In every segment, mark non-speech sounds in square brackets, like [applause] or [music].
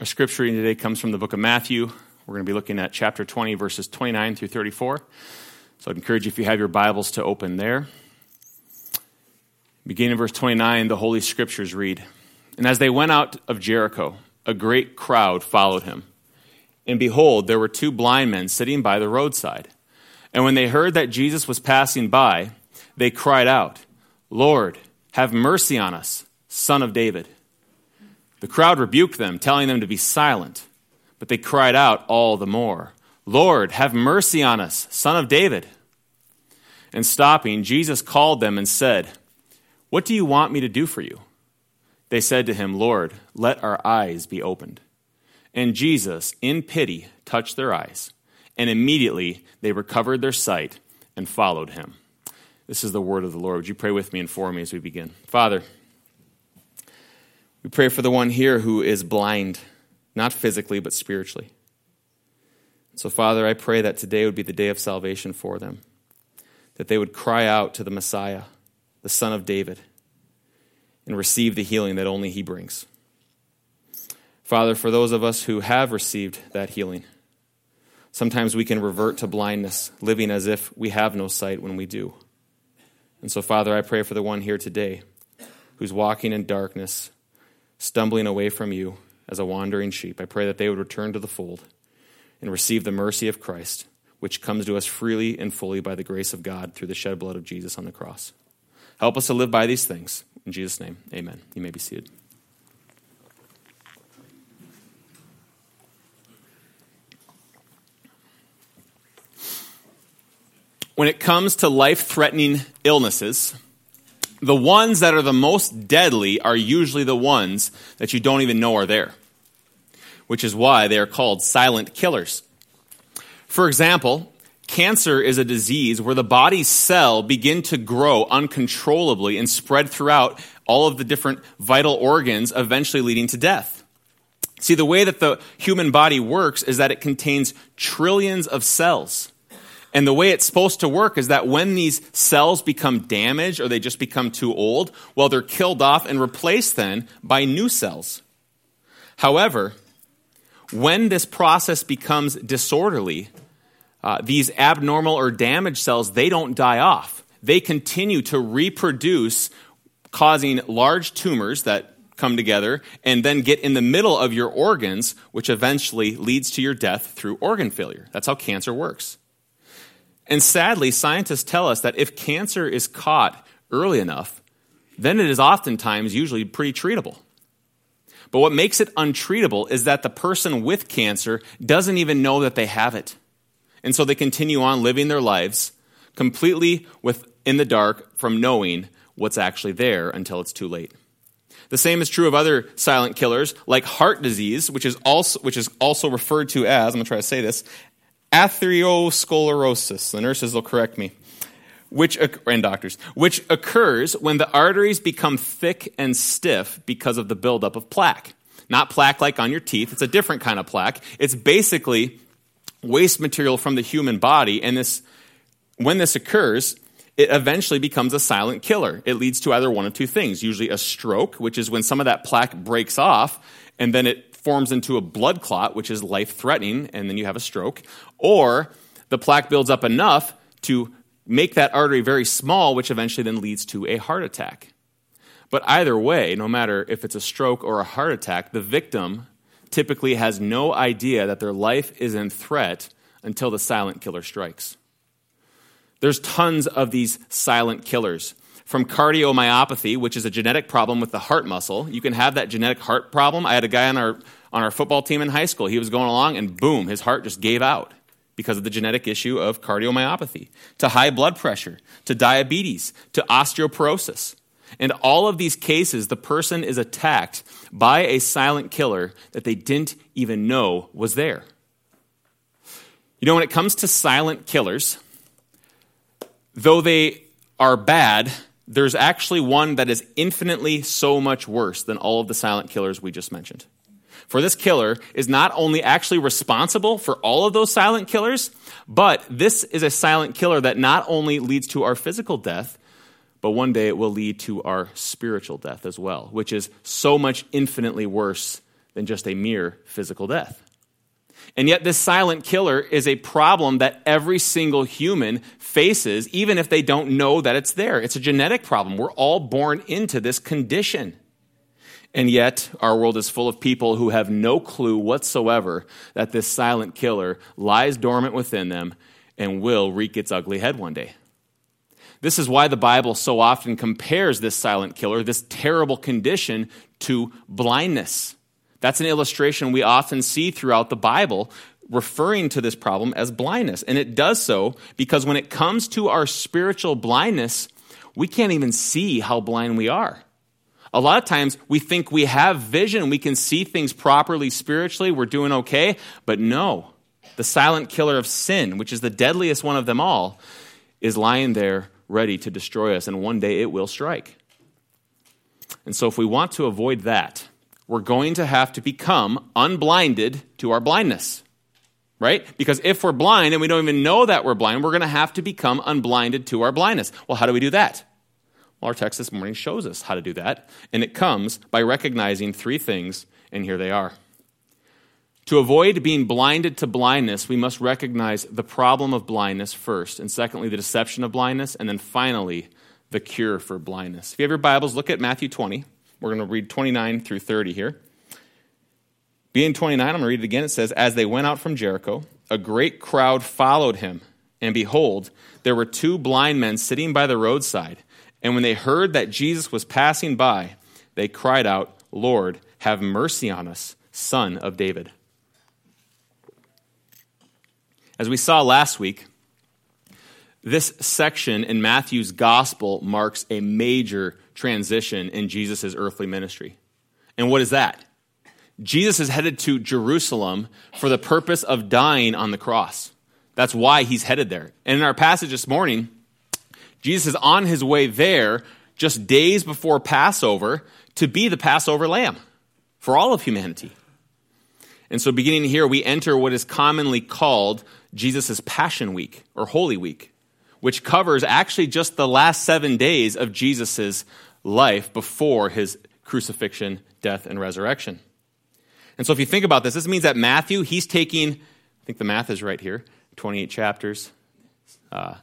Our scripture reading today comes from the book of Matthew. We're going to be looking at chapter 20, verses 29 through 34. So I'd encourage you, if you have your Bibles, to open there. Beginning in verse 29, the Holy Scriptures read And as they went out of Jericho, a great crowd followed him. And behold, there were two blind men sitting by the roadside. And when they heard that Jesus was passing by, they cried out, Lord, have mercy on us, son of David. The crowd rebuked them, telling them to be silent. But they cried out all the more, Lord, have mercy on us, son of David. And stopping, Jesus called them and said, What do you want me to do for you? They said to him, Lord, let our eyes be opened. And Jesus, in pity, touched their eyes. And immediately they recovered their sight and followed him. This is the word of the Lord. Would you pray with me and for me as we begin? Father, we pray for the one here who is blind, not physically, but spiritually. So, Father, I pray that today would be the day of salvation for them, that they would cry out to the Messiah, the Son of David, and receive the healing that only He brings. Father, for those of us who have received that healing, sometimes we can revert to blindness, living as if we have no sight when we do. And so, Father, I pray for the one here today who's walking in darkness stumbling away from you as a wandering sheep. I pray that they would return to the fold and receive the mercy of Christ, which comes to us freely and fully by the grace of God through the shed blood of Jesus on the cross. Help us to live by these things. In Jesus' name, amen. You may be seated. When it comes to life threatening illnesses, the ones that are the most deadly are usually the ones that you don't even know are there, which is why they are called silent killers. For example, cancer is a disease where the body's cell begin to grow uncontrollably and spread throughout all of the different vital organs, eventually leading to death. See, the way that the human body works is that it contains trillions of cells. And the way it's supposed to work is that when these cells become damaged or they just become too old, well, they're killed off and replaced then by new cells. However, when this process becomes disorderly, uh, these abnormal or damaged cells, they don't die off. They continue to reproduce, causing large tumors that come together and then get in the middle of your organs, which eventually leads to your death through organ failure. That's how cancer works. And sadly, scientists tell us that if cancer is caught early enough, then it is oftentimes usually pretty treatable. But what makes it untreatable is that the person with cancer doesn't even know that they have it. And so they continue on living their lives completely with, in the dark from knowing what's actually there until it's too late. The same is true of other silent killers like heart disease, which is also, which is also referred to as, I'm going to try to say this, atherosclerosis. The nurses will correct me. Which, and doctors, which occurs when the arteries become thick and stiff because of the buildup of plaque. Not plaque like on your teeth, it's a different kind of plaque. It's basically waste material from the human body, and this, when this occurs, it eventually becomes a silent killer. It leads to either one of two things usually a stroke, which is when some of that plaque breaks off, and then it forms into a blood clot, which is life threatening, and then you have a stroke. Or the plaque builds up enough to make that artery very small, which eventually then leads to a heart attack. But either way, no matter if it's a stroke or a heart attack, the victim typically has no idea that their life is in threat until the silent killer strikes. There's tons of these silent killers from cardiomyopathy, which is a genetic problem with the heart muscle. You can have that genetic heart problem. I had a guy on our, on our football team in high school. He was going along, and boom, his heart just gave out because of the genetic issue of cardiomyopathy, to high blood pressure, to diabetes, to osteoporosis. In all of these cases, the person is attacked by a silent killer that they didn't even know was there. You know, when it comes to silent killers, though they are bad, there's actually one that is infinitely so much worse than all of the silent killers we just mentioned. For this killer is not only actually responsible for all of those silent killers, but this is a silent killer that not only leads to our physical death, but one day it will lead to our spiritual death as well, which is so much infinitely worse than just a mere physical death. And yet, this silent killer is a problem that every single human faces, even if they don't know that it's there. It's a genetic problem. We're all born into this condition. And yet, our world is full of people who have no clue whatsoever that this silent killer lies dormant within them and will wreak its ugly head one day. This is why the Bible so often compares this silent killer, this terrible condition, to blindness. That's an illustration we often see throughout the Bible referring to this problem as blindness. And it does so because when it comes to our spiritual blindness, we can't even see how blind we are. A lot of times we think we have vision, we can see things properly spiritually, we're doing okay, but no. The silent killer of sin, which is the deadliest one of them all, is lying there ready to destroy us, and one day it will strike. And so, if we want to avoid that, we're going to have to become unblinded to our blindness. Right? Because if we're blind and we don't even know that we're blind, we're going to have to become unblinded to our blindness. Well, how do we do that? Well, our text this morning shows us how to do that, and it comes by recognizing three things, and here they are. To avoid being blinded to blindness, we must recognize the problem of blindness first, and secondly, the deception of blindness, and then finally, the cure for blindness. If you have your Bibles, look at Matthew 20. We're going to read 29 through 30 here. Being 29, I'm going to read it again. It says, As they went out from Jericho, a great crowd followed him, and behold, there were two blind men sitting by the roadside. And when they heard that Jesus was passing by, they cried out, Lord, have mercy on us, son of David. As we saw last week, this section in Matthew's gospel marks a major transition in Jesus' earthly ministry. And what is that? Jesus is headed to Jerusalem for the purpose of dying on the cross. That's why he's headed there. And in our passage this morning, Jesus is on his way there just days before Passover to be the Passover lamb for all of humanity. And so, beginning here, we enter what is commonly called Jesus' Passion Week or Holy Week, which covers actually just the last seven days of Jesus' life before his crucifixion, death, and resurrection. And so, if you think about this, this means that Matthew, he's taking, I think the math is right here, 28 chapters, uh,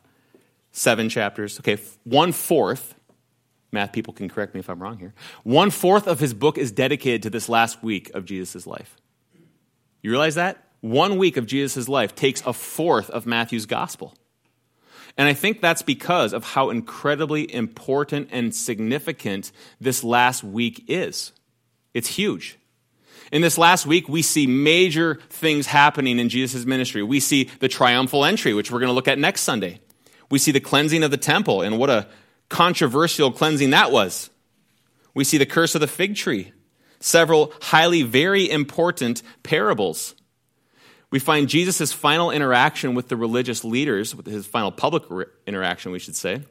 seven chapters. Okay, one fourth, math people can correct me if I'm wrong here, one fourth of his book is dedicated to this last week of Jesus' life. You realize that? One week of Jesus' life takes a fourth of Matthew's gospel. And I think that's because of how incredibly important and significant this last week is. It's huge. In this last week, we see major things happening in Jesus' ministry. We see the triumphal entry, which we're going to look at next Sunday. We see the cleansing of the temple, and what a controversial cleansing that was. We see the curse of the fig tree, several highly, very important parables. We find Jesus' final interaction with the religious leaders, with his final public interaction, we should say,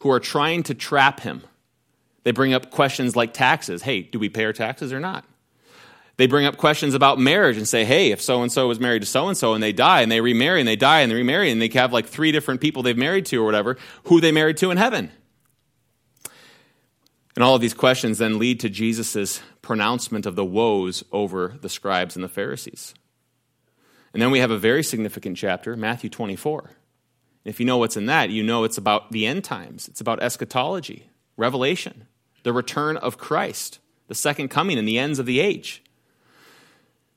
who are trying to trap him. They bring up questions like taxes. Hey, do we pay our taxes or not? They bring up questions about marriage and say, hey, if so and so was married to so and so and they die and they remarry and they die and they remarry and they have like three different people they've married to or whatever, who they married to in heaven. And all of these questions then lead to Jesus' pronouncement of the woes over the scribes and the Pharisees. And then we have a very significant chapter, Matthew 24. And if you know what's in that, you know it's about the end times, it's about eschatology, revelation, the return of Christ, the second coming, and the ends of the age.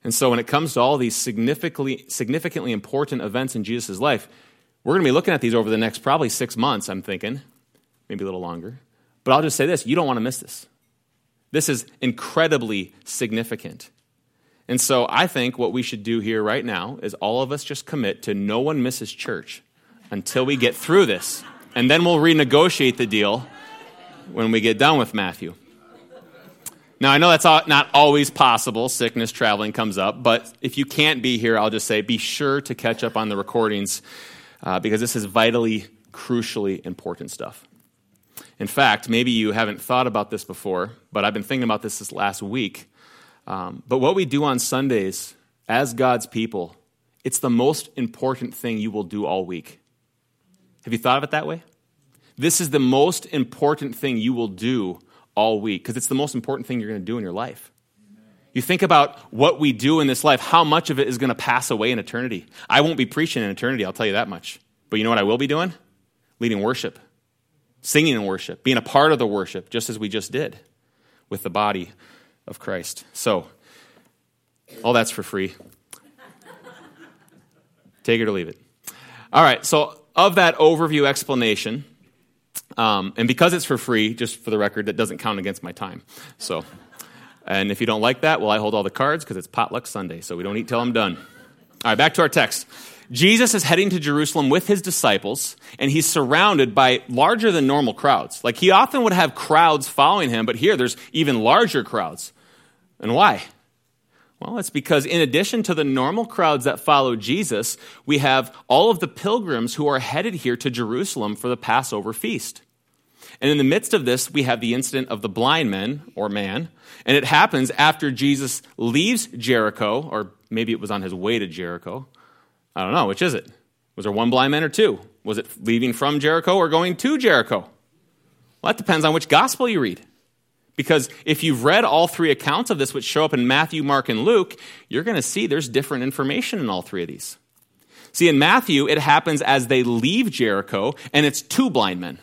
And so when it comes to all these significantly, significantly important events in Jesus' life, we're going to be looking at these over the next probably six months, I'm thinking, maybe a little longer. But I'll just say this you don't want to miss this. This is incredibly significant. And so I think what we should do here right now is all of us just commit to no one misses church until we get through this. And then we'll renegotiate the deal when we get done with Matthew. Now, I know that's not always possible. Sickness, traveling comes up. But if you can't be here, I'll just say be sure to catch up on the recordings uh, because this is vitally, crucially important stuff. In fact, maybe you haven't thought about this before, but I've been thinking about this this last week. Um, but what we do on Sundays as God's people, it's the most important thing you will do all week. Have you thought of it that way? This is the most important thing you will do all week because it's the most important thing you're going to do in your life. You think about what we do in this life, how much of it is going to pass away in eternity. I won't be preaching in eternity, I'll tell you that much. But you know what I will be doing? Leading worship, singing in worship, being a part of the worship, just as we just did with the body of Christ. So, all that's for free. Take it or leave it. All right, so of that overview explanation, um, and because it's for free, just for the record, that doesn't count against my time. So, and if you don't like that, well, I hold all the cards because it's potluck Sunday, so we don't eat till I'm done. All right, back to our text. Jesus is heading to Jerusalem with his disciples, and he's surrounded by larger than normal crowds. Like he often would have crowds following him, but here there's even larger crowds. And why? Well, it's because in addition to the normal crowds that follow Jesus, we have all of the pilgrims who are headed here to Jerusalem for the Passover feast. And in the midst of this, we have the incident of the blind men, or man, and it happens after Jesus leaves Jericho, or maybe it was on his way to Jericho. I don't know, which is it? Was there one blind man or two? Was it leaving from Jericho or going to Jericho? Well, that depends on which gospel you read. Because if you've read all three accounts of this, which show up in Matthew, Mark, and Luke, you're going to see there's different information in all three of these. See, in Matthew, it happens as they leave Jericho, and it's two blind men.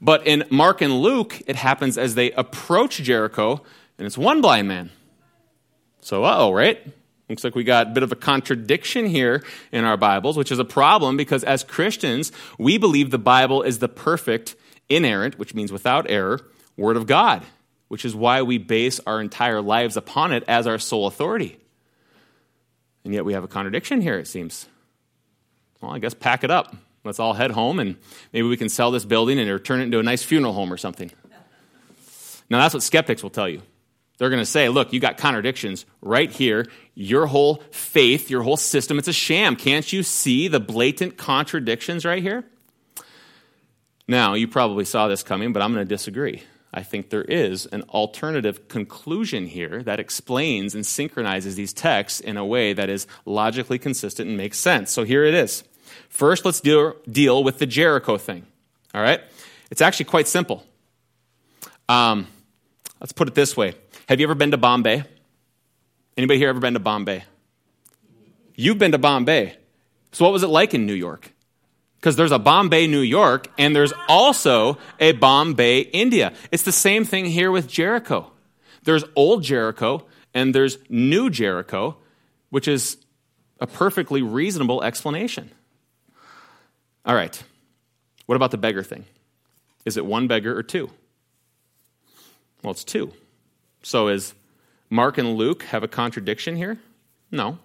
But in Mark and Luke, it happens as they approach Jericho, and it's one blind man. So, uh oh, right? Looks like we got a bit of a contradiction here in our Bibles, which is a problem because as Christians, we believe the Bible is the perfect, inerrant, which means without error, Word of God which is why we base our entire lives upon it as our sole authority. And yet we have a contradiction here, it seems. Well, I guess pack it up. Let's all head home and maybe we can sell this building and turn it into a nice funeral home or something. Now, that's what skeptics will tell you. They're going to say, look, you got contradictions right here. Your whole faith, your whole system, it's a sham. Can't you see the blatant contradictions right here? Now, you probably saw this coming, but I'm going to disagree. I think there is an alternative conclusion here that explains and synchronizes these texts in a way that is logically consistent and makes sense. So here it is. First, let's deal, deal with the Jericho thing. All right? It's actually quite simple. Um, let's put it this way Have you ever been to Bombay? Anybody here ever been to Bombay? You've been to Bombay. So, what was it like in New York? because there's a Bombay, New York, and there's also a Bombay, India. It's the same thing here with Jericho. There's old Jericho and there's new Jericho, which is a perfectly reasonable explanation. All right. What about the beggar thing? Is it one beggar or two? Well, it's two. So is Mark and Luke have a contradiction here? No.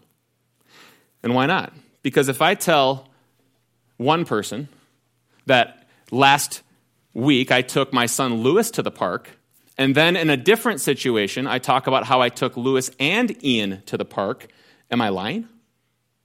And why not? Because if I tell one person that last week I took my son Lewis to the park. And then in a different situation, I talk about how I took Lewis and Ian to the park. Am I lying?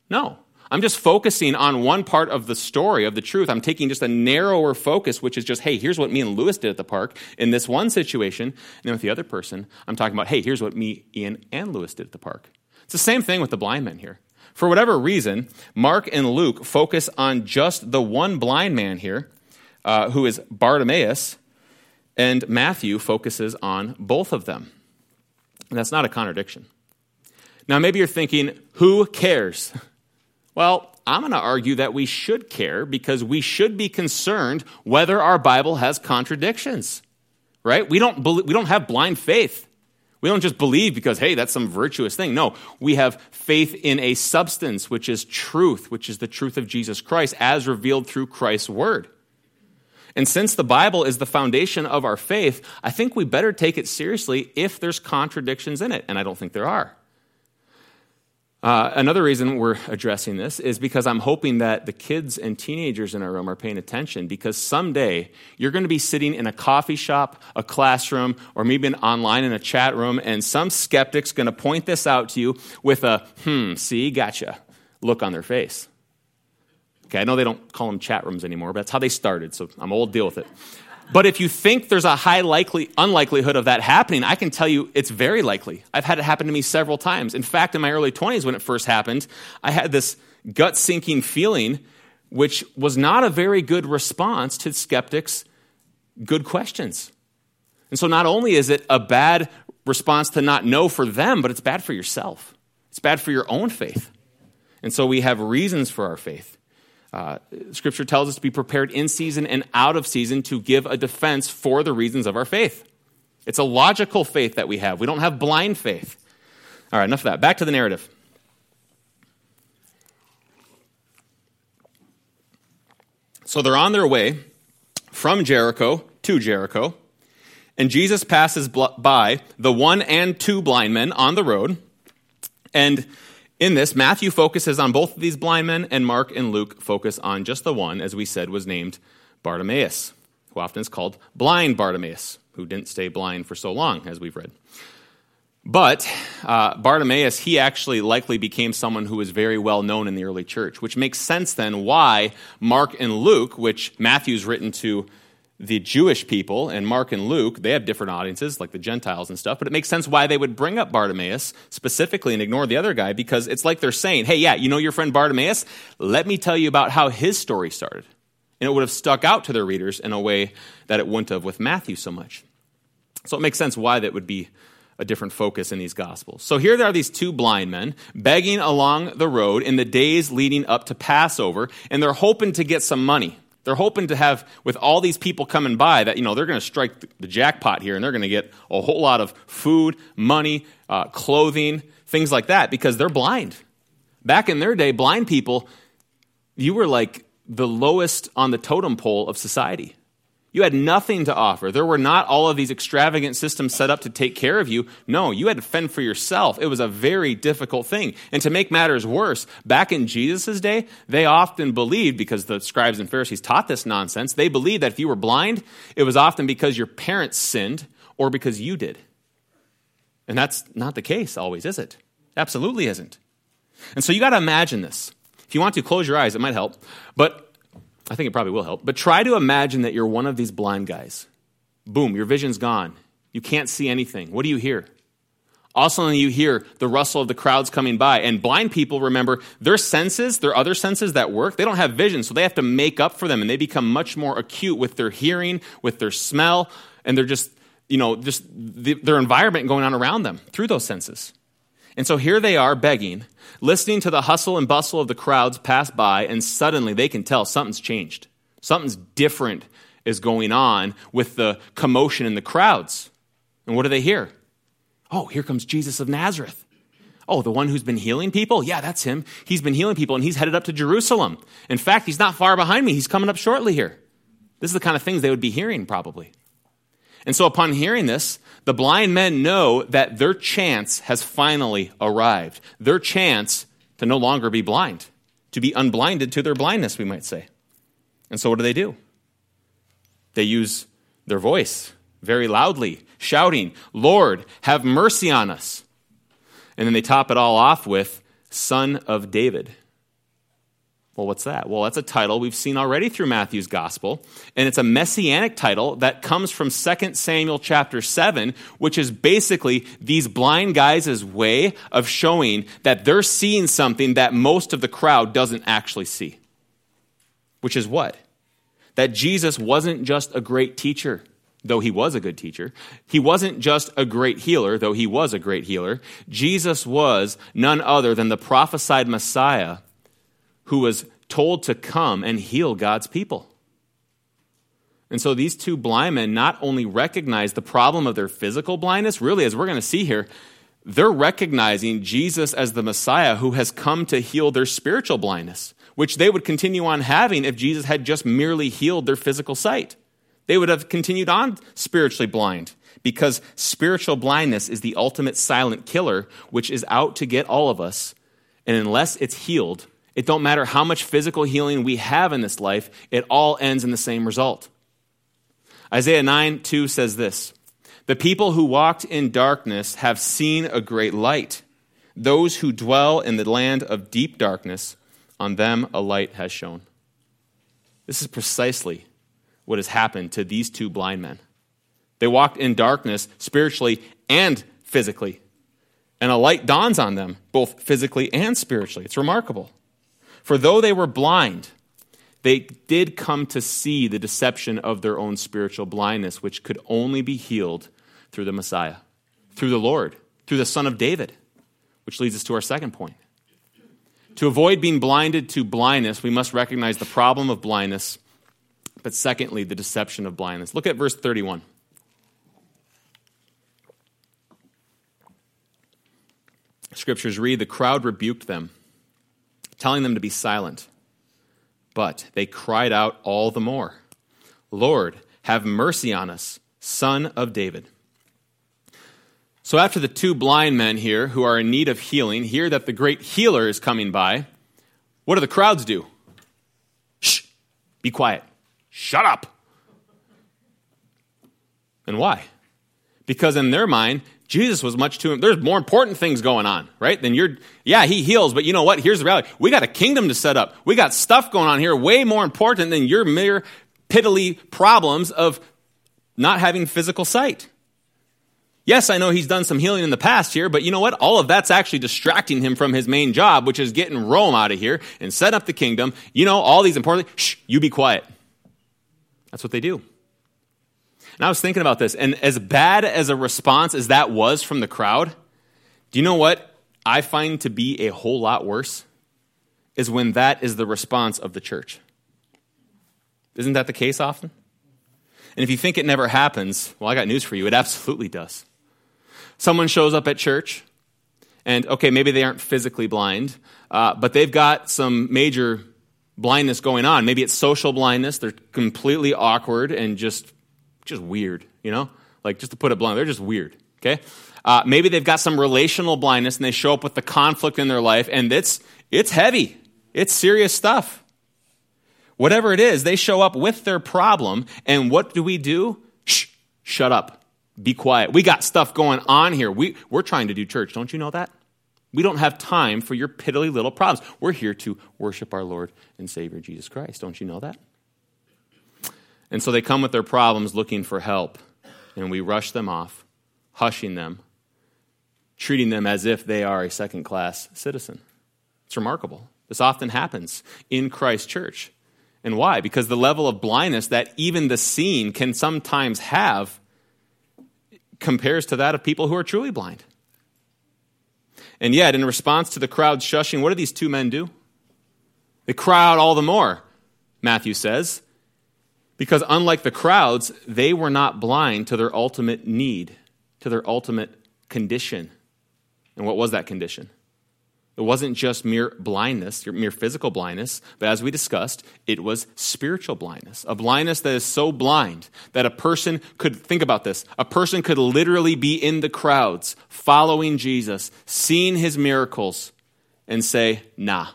No. I'm just focusing on one part of the story, of the truth. I'm taking just a narrower focus, which is just, hey, here's what me and Lewis did at the park in this one situation. And then with the other person, I'm talking about, hey, here's what me, Ian, and Lewis did at the park. It's the same thing with the blind men here. For whatever reason, Mark and Luke focus on just the one blind man here, uh, who is Bartimaeus, and Matthew focuses on both of them. And that's not a contradiction. Now, maybe you're thinking, who cares? [laughs] Well, I'm going to argue that we should care because we should be concerned whether our Bible has contradictions, right? We don't, we don't have blind faith. We don't just believe because, hey, that's some virtuous thing. No, we have faith in a substance, which is truth, which is the truth of Jesus Christ as revealed through Christ's word. And since the Bible is the foundation of our faith, I think we better take it seriously if there's contradictions in it, and I don't think there are. Uh, another reason we're addressing this is because I'm hoping that the kids and teenagers in our room are paying attention because someday you're going to be sitting in a coffee shop, a classroom, or maybe online in a chat room, and some skeptic's going to point this out to you with a, hmm, see, gotcha look on their face. Okay, I know they don't call them chat rooms anymore, but that's how they started, so I'm old, deal with it. But if you think there's a high likely unlikelihood of that happening, I can tell you it's very likely. I've had it happen to me several times. In fact, in my early 20s when it first happened, I had this gut sinking feeling which was not a very good response to skeptics' good questions. And so not only is it a bad response to not know for them, but it's bad for yourself. It's bad for your own faith. And so we have reasons for our faith. Uh, scripture tells us to be prepared in season and out of season to give a defense for the reasons of our faith. It's a logical faith that we have. We don't have blind faith. All right, enough of that. Back to the narrative. So they're on their way from Jericho to Jericho, and Jesus passes by the one and two blind men on the road. And in this, Matthew focuses on both of these blind men, and Mark and Luke focus on just the one, as we said, was named Bartimaeus, who often is called blind Bartimaeus, who didn't stay blind for so long, as we've read. But uh, Bartimaeus, he actually likely became someone who was very well known in the early church, which makes sense then why Mark and Luke, which Matthew's written to the Jewish people, and Mark and Luke, they have different audiences, like the Gentiles and stuff, but it makes sense why they would bring up Bartimaeus specifically and ignore the other guy, because it's like they're saying, hey, yeah, you know your friend Bartimaeus? Let me tell you about how his story started. And it would have stuck out to their readers in a way that it wouldn't have with Matthew so much. So it makes sense why that would be a different focus in these gospels. So here there are these two blind men begging along the road in the days leading up to Passover, and they're hoping to get some money. They're hoping to have, with all these people coming by, that, you know, they're going to strike the jackpot here and they're going to get a whole lot of food, money, uh, clothing, things like that because they're blind. Back in their day, blind people, you were like the lowest on the totem pole of society. You had nothing to offer. There were not all of these extravagant systems set up to take care of you. No, you had to fend for yourself. It was a very difficult thing. And to make matters worse, back in Jesus' day, they often believed, because the scribes and Pharisees taught this nonsense, they believed that if you were blind, it was often because your parents sinned or because you did. And that's not the case always, is it? Absolutely isn't. And so you got to imagine this. If you want to close your eyes, it might help. But I think it probably will help. But try to imagine that you're one of these blind guys. Boom, your vision's gone. You can't see anything. What do you hear? All of a sudden, you hear the rustle of the crowds coming by. And blind people, remember, their senses, their other senses that work, they don't have vision, so they have to make up for them. And they become much more acute with their hearing, with their smell, and they're just, you know, just the, their environment going on around them through those senses. And so here they are begging, listening to the hustle and bustle of the crowds pass by, and suddenly they can tell something's changed. Something's different is going on with the commotion in the crowds. And what do they hear? Oh, here comes Jesus of Nazareth. Oh, the one who's been healing people? Yeah, that's him. He's been healing people and he's headed up to Jerusalem. In fact, he's not far behind me. He's coming up shortly here. This is the kind of things they would be hearing, probably. And so, upon hearing this, the blind men know that their chance has finally arrived. Their chance to no longer be blind, to be unblinded to their blindness, we might say. And so, what do they do? They use their voice very loudly, shouting, Lord, have mercy on us. And then they top it all off with, Son of David. Well, what's that? Well, that's a title we've seen already through Matthew's gospel, and it's a messianic title that comes from 2 Samuel chapter 7, which is basically these blind guys' way of showing that they're seeing something that most of the crowd doesn't actually see. Which is what? That Jesus wasn't just a great teacher, though he was a good teacher. He wasn't just a great healer, though he was a great healer. Jesus was none other than the prophesied Messiah who was told to come and heal God's people. And so these two blind men not only recognize the problem of their physical blindness, really, as we're going to see here, they're recognizing Jesus as the Messiah who has come to heal their spiritual blindness, which they would continue on having if Jesus had just merely healed their physical sight. They would have continued on spiritually blind because spiritual blindness is the ultimate silent killer, which is out to get all of us. And unless it's healed, it don't matter how much physical healing we have in this life, it all ends in the same result. Isaiah 9 2 says this The people who walked in darkness have seen a great light. Those who dwell in the land of deep darkness, on them a light has shone. This is precisely what has happened to these two blind men. They walked in darkness spiritually and physically, and a light dawns on them, both physically and spiritually. It's remarkable. For though they were blind, they did come to see the deception of their own spiritual blindness, which could only be healed through the Messiah, Through the Lord, through the Son of David, which leads us to our second point. To avoid being blinded to blindness, we must recognize the problem of blindness, but secondly, the deception of blindness. Look at verse 31. Scriptures read The crowd rebuked them, telling them to be silent. But they cried out all the more Lord, have mercy on us, son of David. So, after the two blind men here who are in need of healing hear that the great healer is coming by, what do the crowds do? Shh, be quiet. Shut up. And why? Because in their mind, Jesus was much too, there's more important things going on, right? Than you're, yeah, he heals, but you know what? Here's the reality. We got a kingdom to set up. We got stuff going on here way more important than your mere piddly problems of not having physical sight. Yes, I know he's done some healing in the past here, but you know what? All of that's actually distracting him from his main job, which is getting Rome out of here and set up the kingdom. You know, all these important, shh, you be quiet. That's what they do. And I was thinking about this, and as bad as a response as that was from the crowd, do you know what I find to be a whole lot worse? Is when that is the response of the church. Isn't that the case often? And if you think it never happens, well, I got news for you. It absolutely does. Someone shows up at church, and okay, maybe they aren't physically blind, uh, but they've got some major blindness going on. Maybe it's social blindness. They're completely awkward and just just weird, you know? Like, just to put it blunt, they're just weird, okay? Uh, maybe they've got some relational blindness and they show up with the conflict in their life, and it's, it's heavy. It's serious stuff. Whatever it is, they show up with their problem, and what do we do? Shh, shut up. Be quiet. We got stuff going on here. We, we're trying to do church. Don't you know that? We don't have time for your piddly little problems. We're here to worship our Lord and Savior Jesus Christ. Don't you know that? And so they come with their problems looking for help, and we rush them off, hushing them, treating them as if they are a second class citizen. It's remarkable. This often happens in Christ Church. And why? Because the level of blindness that even the seen can sometimes have compares to that of people who are truly blind. And yet, in response to the crowd shushing, what do these two men do? They cry out all the more, Matthew says. Because unlike the crowds, they were not blind to their ultimate need, to their ultimate condition. And what was that condition? It wasn't just mere blindness, mere physical blindness, but as we discussed, it was spiritual blindness. A blindness that is so blind that a person could, think about this, a person could literally be in the crowds, following Jesus, seeing his miracles, and say, nah,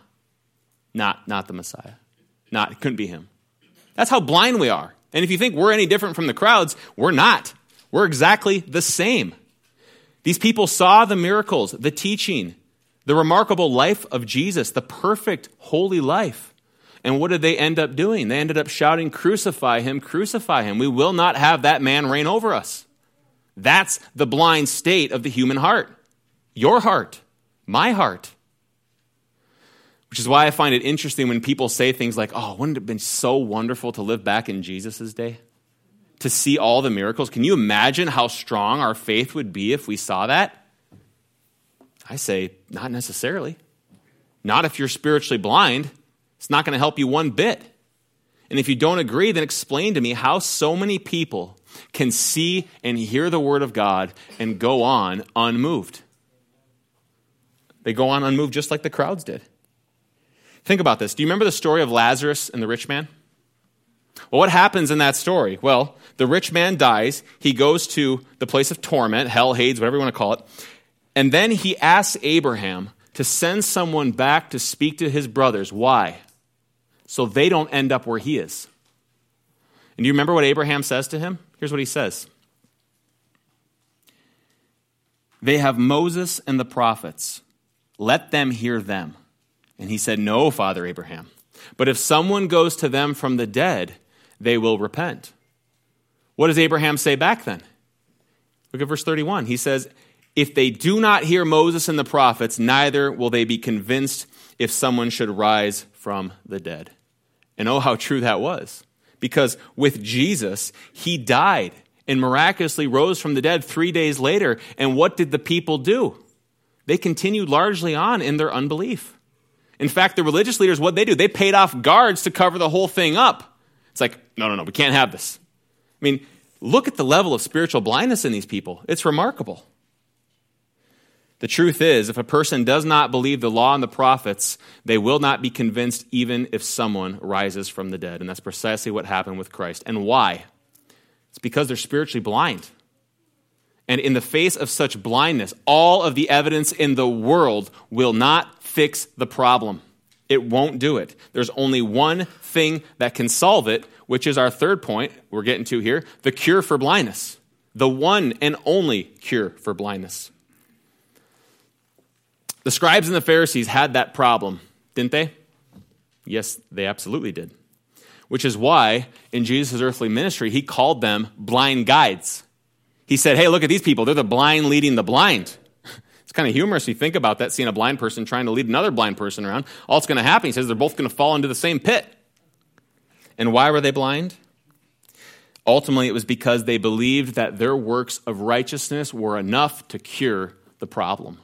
not, not the Messiah. Not, it couldn't be him. That's how blind we are. And if you think we're any different from the crowds, we're not. We're exactly the same. These people saw the miracles, the teaching, the remarkable life of Jesus, the perfect, holy life. And what did they end up doing? They ended up shouting, Crucify him, crucify him. We will not have that man reign over us. That's the blind state of the human heart. Your heart, my heart. Which is why I find it interesting when people say things like, oh, wouldn't it have been so wonderful to live back in Jesus' day? To see all the miracles? Can you imagine how strong our faith would be if we saw that? I say, not necessarily. Not if you're spiritually blind. It's not going to help you one bit. And if you don't agree, then explain to me how so many people can see and hear the word of God and go on unmoved. They go on unmoved just like the crowds did. Think about this. Do you remember the story of Lazarus and the rich man? Well, what happens in that story? Well, the rich man dies. He goes to the place of torment, hell, Hades, whatever you want to call it. And then he asks Abraham to send someone back to speak to his brothers. Why? So they don't end up where he is. And do you remember what Abraham says to him? Here's what he says They have Moses and the prophets. Let them hear them. And he said, No, Father Abraham. But if someone goes to them from the dead, they will repent. What does Abraham say back then? Look at verse 31. He says, If they do not hear Moses and the prophets, neither will they be convinced if someone should rise from the dead. And oh, how true that was. Because with Jesus, he died and miraculously rose from the dead three days later. And what did the people do? They continued largely on in their unbelief. In fact, the religious leaders, what they do, they paid off guards to cover the whole thing up. It's like, no, no, no, we can't have this. I mean, look at the level of spiritual blindness in these people. It's remarkable. The truth is, if a person does not believe the law and the prophets, they will not be convinced even if someone rises from the dead. And that's precisely what happened with Christ. And why? It's because they're spiritually blind. And in the face of such blindness, all of the evidence in the world will not fix the problem. It won't do it. There's only one thing that can solve it, which is our third point we're getting to here the cure for blindness. The one and only cure for blindness. The scribes and the Pharisees had that problem, didn't they? Yes, they absolutely did. Which is why in Jesus' earthly ministry, he called them blind guides. He said, Hey, look at these people. They're the blind leading the blind. It's kind of humorous. You think about that, seeing a blind person trying to lead another blind person around. All that's going to happen, he says, they're both going to fall into the same pit. And why were they blind? Ultimately, it was because they believed that their works of righteousness were enough to cure the problem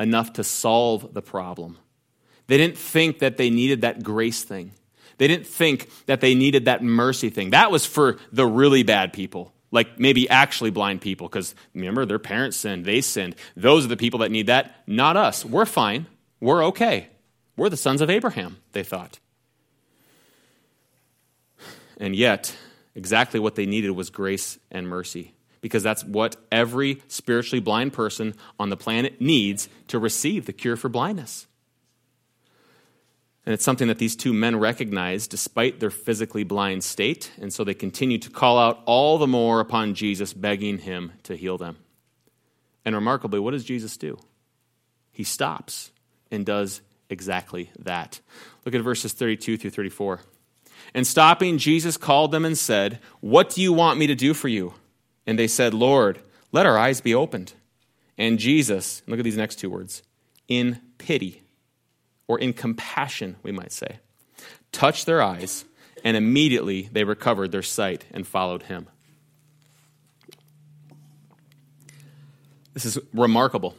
enough to solve the problem. They didn't think that they needed that grace thing. They didn't think that they needed that mercy thing. That was for the really bad people, like maybe actually blind people, because remember, their parents sinned, they sinned. Those are the people that need that, not us. We're fine. We're okay. We're the sons of Abraham, they thought. And yet, exactly what they needed was grace and mercy because that's what every spiritually blind person on the planet needs to receive the cure for blindness. And it's something that these two men recognize despite their physically blind state, and so they continue to call out all the more upon Jesus, begging him to heal them. And remarkably, what does Jesus do? He stops and does exactly that. Look at verses 32 through 34. And stopping, Jesus called them and said, What do you want me to do for you? And they said, Lord, let our eyes be opened. And Jesus, look at these next two words, in pity, or in compassion, we might say, touched their eyes, and immediately they recovered their sight and followed him. This is remarkable.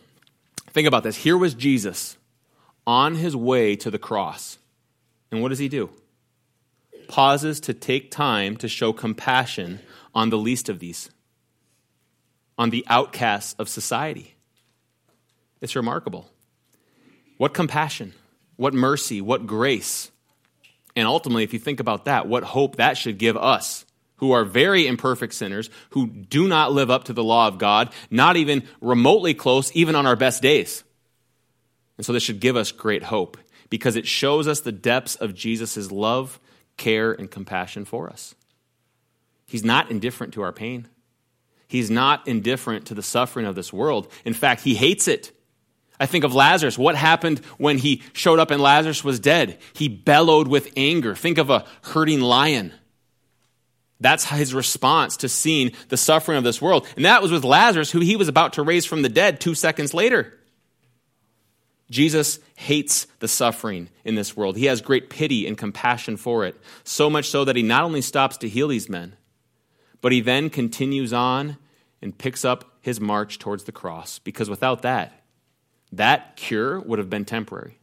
Think about this. Here was Jesus on his way to the cross. And what does he do? Pauses to take time to show compassion on the least of these on the outcasts of society. It's remarkable. What compassion, what mercy, what grace. And ultimately, if you think about that, what hope that should give us who are very imperfect sinners, who do not live up to the law of God, not even remotely close, even on our best days. And so this should give us great hope because it shows us the depths of Jesus' love, care, and compassion for us. He's not indifferent to our pain. He's not indifferent to the suffering of this world. In fact, he hates it. I think of Lazarus. What happened when he showed up and Lazarus was dead? He bellowed with anger. Think of a hurting lion. That's his response to seeing the suffering of this world. And that was with Lazarus, who he was about to raise from the dead two seconds later. Jesus hates the suffering in this world. He has great pity and compassion for it, so much so that he not only stops to heal these men, but he then continues on and picks up his march towards the cross because without that, that cure would have been temporary.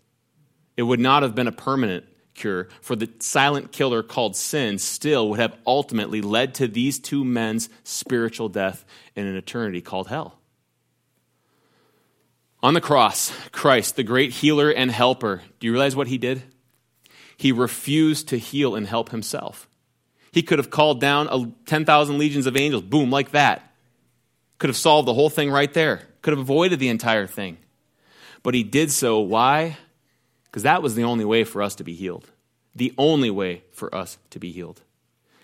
It would not have been a permanent cure, for the silent killer called sin still would have ultimately led to these two men's spiritual death in an eternity called hell. On the cross, Christ, the great healer and helper, do you realize what he did? He refused to heal and help himself. He could have called down 10,000 legions of angels, boom, like that. Could have solved the whole thing right there, could have avoided the entire thing. But he did so. Why? Because that was the only way for us to be healed. The only way for us to be healed.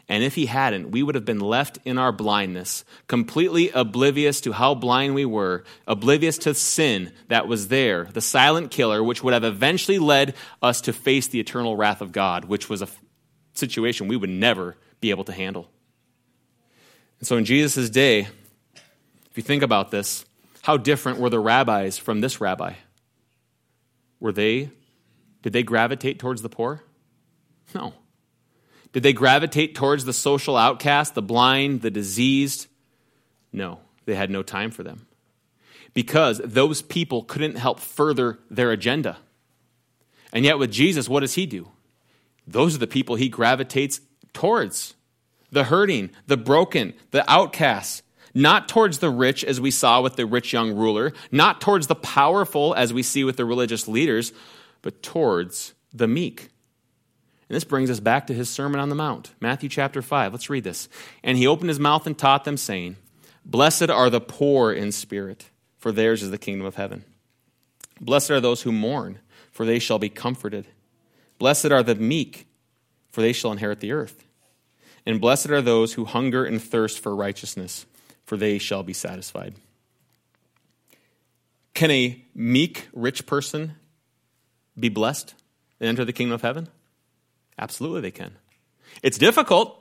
And if he hadn't, we would have been left in our blindness, completely oblivious to how blind we were, oblivious to sin that was there, the silent killer, which would have eventually led us to face the eternal wrath of God, which was a situation we would never be able to handle. And so in Jesus' day, if you think about this, how different were the rabbis from this rabbi? Were they, did they gravitate towards the poor? No. Did they gravitate towards the social outcast, the blind, the diseased, No, they had no time for them. Because those people couldn't help further their agenda. And yet, with Jesus, what does he do? Those are the people he gravitates towards the hurting, the broken, the outcasts, not towards the rich, as we saw with the rich young ruler, not towards the powerful, as we see with the religious leaders, but towards the meek. And this brings us back to his Sermon on the Mount, Matthew chapter 5. Let's read this. And he opened his mouth and taught them, saying, Blessed are the poor in spirit, for theirs is the kingdom of heaven. Blessed are those who mourn, for they shall be comforted. Blessed are the meek, for they shall inherit the earth. And blessed are those who hunger and thirst for righteousness for they shall be satisfied. Can a meek, rich person be blessed and enter the kingdom of heaven? Absolutely, they can. It's difficult.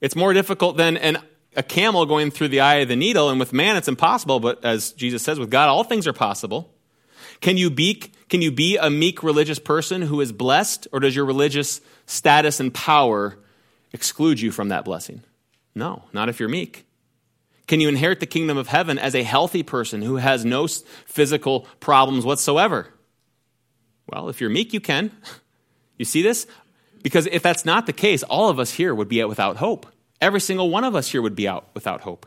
It's more difficult than an, a camel going through the eye of the needle, and with man it's impossible, but as Jesus says, with God all things are possible. Can you be, can you be a meek religious person who is blessed, or does your religious status and power exclude you from that blessing? No, not if you're meek. Can you inherit the kingdom of heaven as a healthy person who has no physical problems whatsoever? Well, if you're meek, you can. [laughs] You see this? Because if that's not the case, all of us here would be out without hope. Every single one of us here would be out without hope.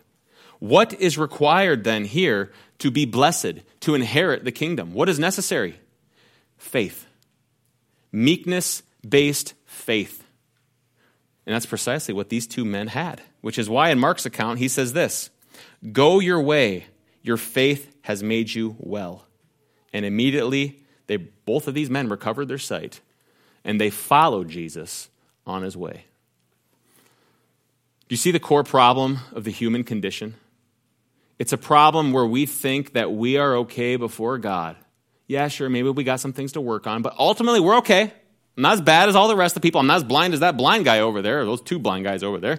What is required then here to be blessed, to inherit the kingdom? What is necessary? Faith. Meekness based faith. And that's precisely what these two men had, which is why in Mark's account he says this Go your way, your faith has made you well. And immediately, they, both of these men recovered their sight and they followed Jesus on his way. Do you see the core problem of the human condition? It's a problem where we think that we are okay before God. Yeah, sure, maybe we got some things to work on, but ultimately we're okay. I'm not as bad as all the rest of the people. I'm not as blind as that blind guy over there, or those two blind guys over there.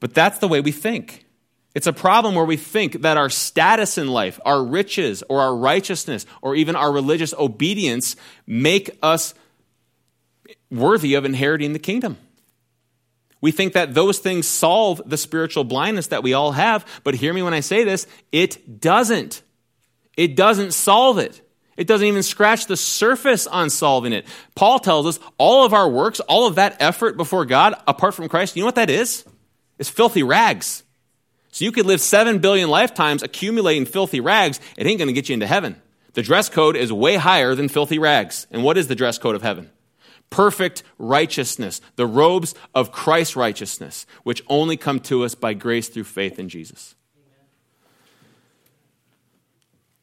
But that's the way we think. It's a problem where we think that our status in life, our riches, or our righteousness, or even our religious obedience make us worthy of inheriting the kingdom. We think that those things solve the spiritual blindness that we all have, but hear me when I say this it doesn't. It doesn't solve it. It doesn't even scratch the surface on solving it. Paul tells us all of our works, all of that effort before God, apart from Christ, you know what that is? It's filthy rags. So you could live seven billion lifetimes accumulating filthy rags. It ain't going to get you into heaven. The dress code is way higher than filthy rags. And what is the dress code of heaven? Perfect righteousness, the robes of Christ's righteousness, which only come to us by grace through faith in Jesus.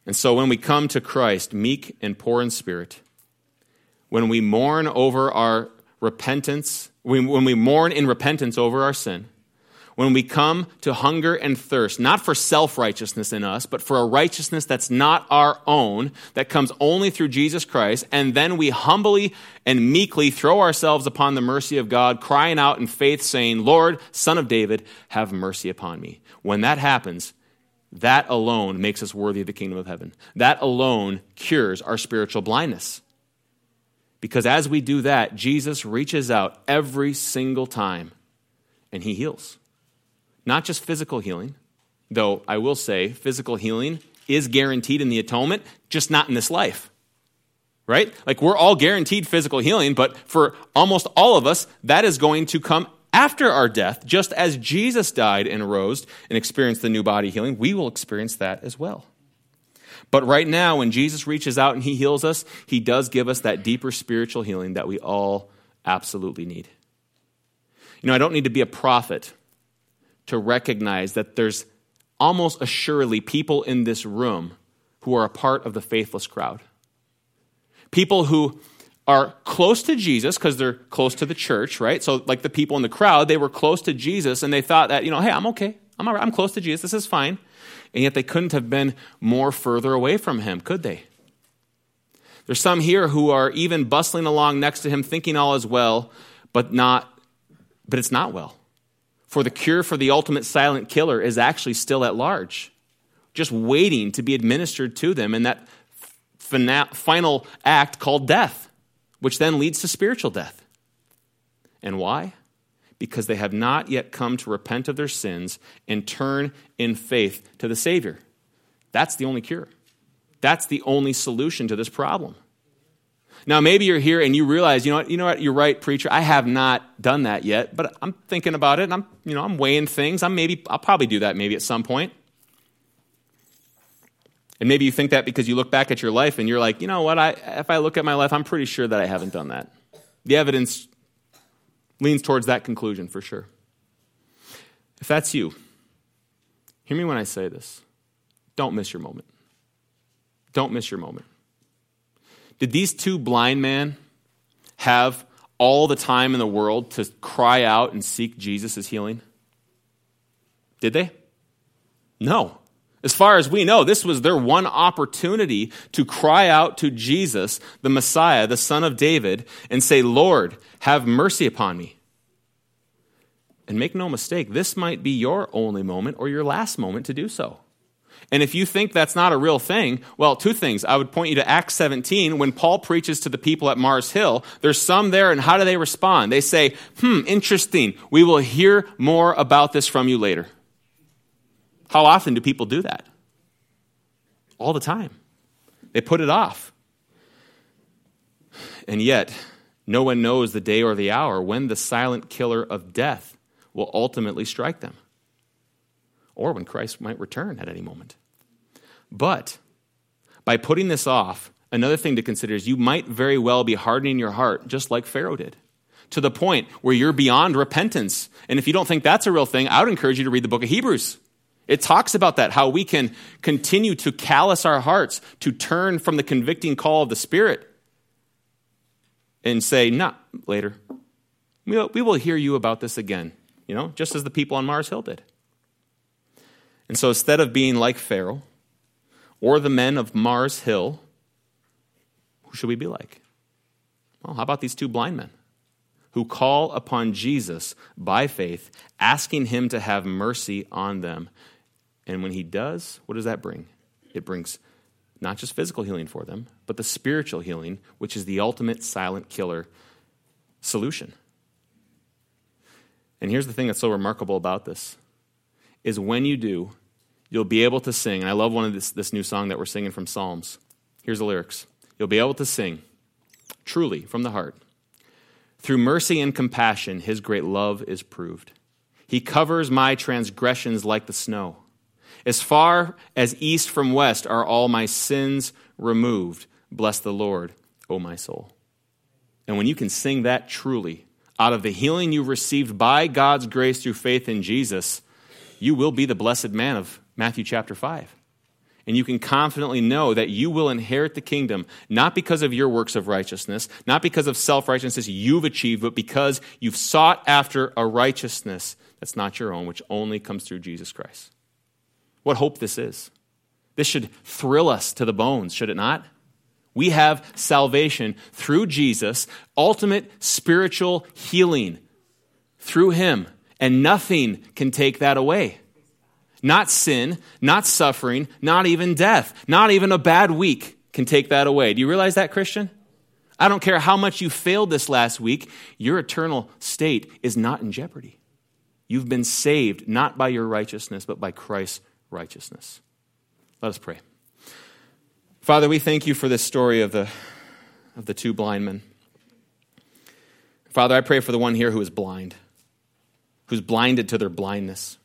And so when we come to Christ, meek and poor in spirit, when we mourn over our repentance, when we mourn in repentance over our sin, when we come to hunger and thirst, not for self righteousness in us, but for a righteousness that's not our own, that comes only through Jesus Christ, and then we humbly and meekly throw ourselves upon the mercy of God, crying out in faith, saying, Lord, Son of David, have mercy upon me. When that happens, that alone makes us worthy of the kingdom of heaven. That alone cures our spiritual blindness. Because as we do that, Jesus reaches out every single time and he heals. Not just physical healing, though I will say physical healing is guaranteed in the atonement, just not in this life. Right? Like we're all guaranteed physical healing, but for almost all of us, that is going to come after our death, just as Jesus died and rose and experienced the new body healing, we will experience that as well. But right now, when Jesus reaches out and he heals us, he does give us that deeper spiritual healing that we all absolutely need. You know, I don't need to be a prophet to recognize that there's almost assuredly people in this room who are a part of the faithless crowd. People who are close to Jesus because they're close to the church, right? So, like the people in the crowd, they were close to Jesus and they thought that, you know, hey, I'm okay. I'm all right. I'm close to Jesus. This is fine. And yet they couldn't have been more further away from him, could they? There's some here who are even bustling along next to him, thinking all is well, but not, but it's not well. For the cure for the ultimate silent killer is actually still at large, just waiting to be administered to them in that final act called death which then leads to spiritual death. And why? because they have not yet come to repent of their sins and turn in faith to the Savior. That's the only cure. That's the only solution to this problem. Now, maybe you're here and you realize, you know what, you know what, you're right, preacher. I have not done that yet, but I'm thinking about it and I'm, you know, I'm weighing things. I'm maybe, I'll probably do that maybe at some point. And maybe you think that because you look back at your life and you're like, you know what, I, if I look at my life, I'm pretty sure that I haven't done that. The evidence leans towards that conclusion for sure. If that's you, hear me when I say this. Don't miss your moment. Don't miss your moment. Did these two blind men have all the time in the world to cry out and seek Jesus' healing? Did they? No. As far as we know, this was their one opportunity to cry out to Jesus, the Messiah, the Son of David, and say, Lord, have mercy upon me. And make no mistake, this might be your only moment or your last moment to do so. And if you think that's not a real thing, well, two things. I would point you to Acts 17 when Paul preaches to the people at Mars Hill. There's some there, and how do they respond? They say, hmm, interesting. We will hear more about this from you later. How often do people do that? All the time. They put it off. And yet, no one knows the day or the hour when the silent killer of death will ultimately strike them, or when Christ might return at any moment. But by putting this off, another thing to consider is you might very well be hardening your heart, just like Pharaoh did, to the point where you're beyond repentance. And if you don't think that's a real thing, I would encourage you to read the book of Hebrews. It talks about that, how we can continue to callous our hearts, to turn from the convicting call of the Spirit and say, not later. We will hear you about this again, you know, just as the people on Mars Hill did. And so instead of being like Pharaoh or the men of Mars Hill, who should we be like? Well, how about these two blind men who call upon Jesus by faith, asking him to have mercy on them and when he does, what does that bring? It brings not just physical healing for them, but the spiritual healing, which is the ultimate silent killer solution. And here's the thing that's so remarkable about this is when you do, you'll be able to sing. And I love one of this, this new song that we're singing from Psalms. Here's the lyrics. You'll be able to sing truly from the heart. Through mercy and compassion, his great love is proved. He covers my transgressions like the snow. As far as east from west are all my sins removed. Bless the Lord, O my soul. And when you can sing that truly, out of the healing you received by God's grace through faith in Jesus, you will be the blessed man of Matthew chapter 5. And you can confidently know that you will inherit the kingdom, not because of your works of righteousness, not because of self righteousness you've achieved, but because you've sought after a righteousness that's not your own, which only comes through Jesus Christ. What hope this is. This should thrill us to the bones, should it not? We have salvation through Jesus, ultimate spiritual healing through Him, and nothing can take that away. Not sin, not suffering, not even death, not even a bad week can take that away. Do you realize that, Christian? I don't care how much you failed this last week, your eternal state is not in jeopardy. You've been saved not by your righteousness, but by Christ's righteousness. Let us pray. Father, we thank you for this story of the, of the two blind men. Father, I pray for the one here who is blind, who's blinded to their blindness,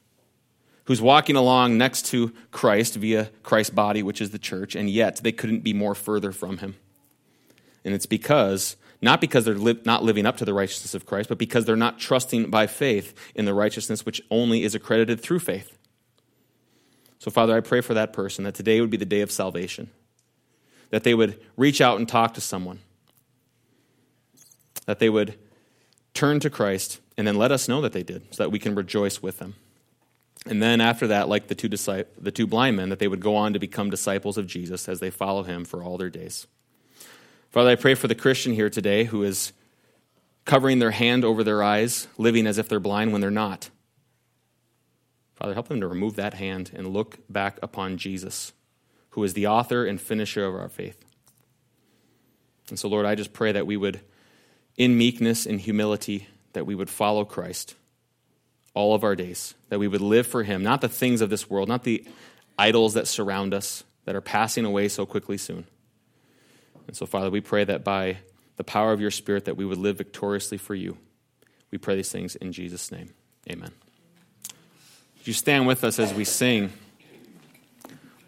who's walking along next to Christ via Christ's body, which is the church, and yet they couldn't be more further from him. And it's because, not because they're li- not living up to the righteousness of Christ, but because they're not trusting by faith in the righteousness which only is accredited through faith. So, Father, I pray for that person that today would be the day of salvation, that they would reach out and talk to someone, that they would turn to Christ and then let us know that they did so that we can rejoice with them. And then after that, like the two, the two blind men, that they would go on to become disciples of Jesus as they follow him for all their days. Father, I pray for the Christian here today who is covering their hand over their eyes, living as if they're blind when they're not. Father, help them to remove that hand and look back upon Jesus, who is the author and finisher of our faith. And so, Lord, I just pray that we would, in meekness and humility, that we would follow Christ, all of our days, that we would live for Him, not the things of this world, not the idols that surround us, that are passing away so quickly soon. And so, Father, we pray that by the power of your Spirit, that we would live victoriously for you. We pray these things in Jesus' name. Amen. You stand with us as we sing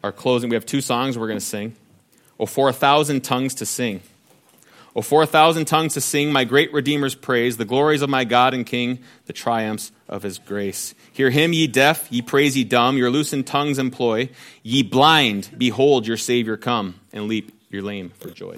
our closing? We have two songs we're going to sing. Oh, for a thousand tongues to sing. Oh, for a thousand tongues to sing my great Redeemer's praise, the glories of my God and King, the triumphs of his grace. Hear him, ye deaf, ye praise ye dumb, your loosened tongues employ. Ye blind, behold your Savior come, and leap your lame for joy.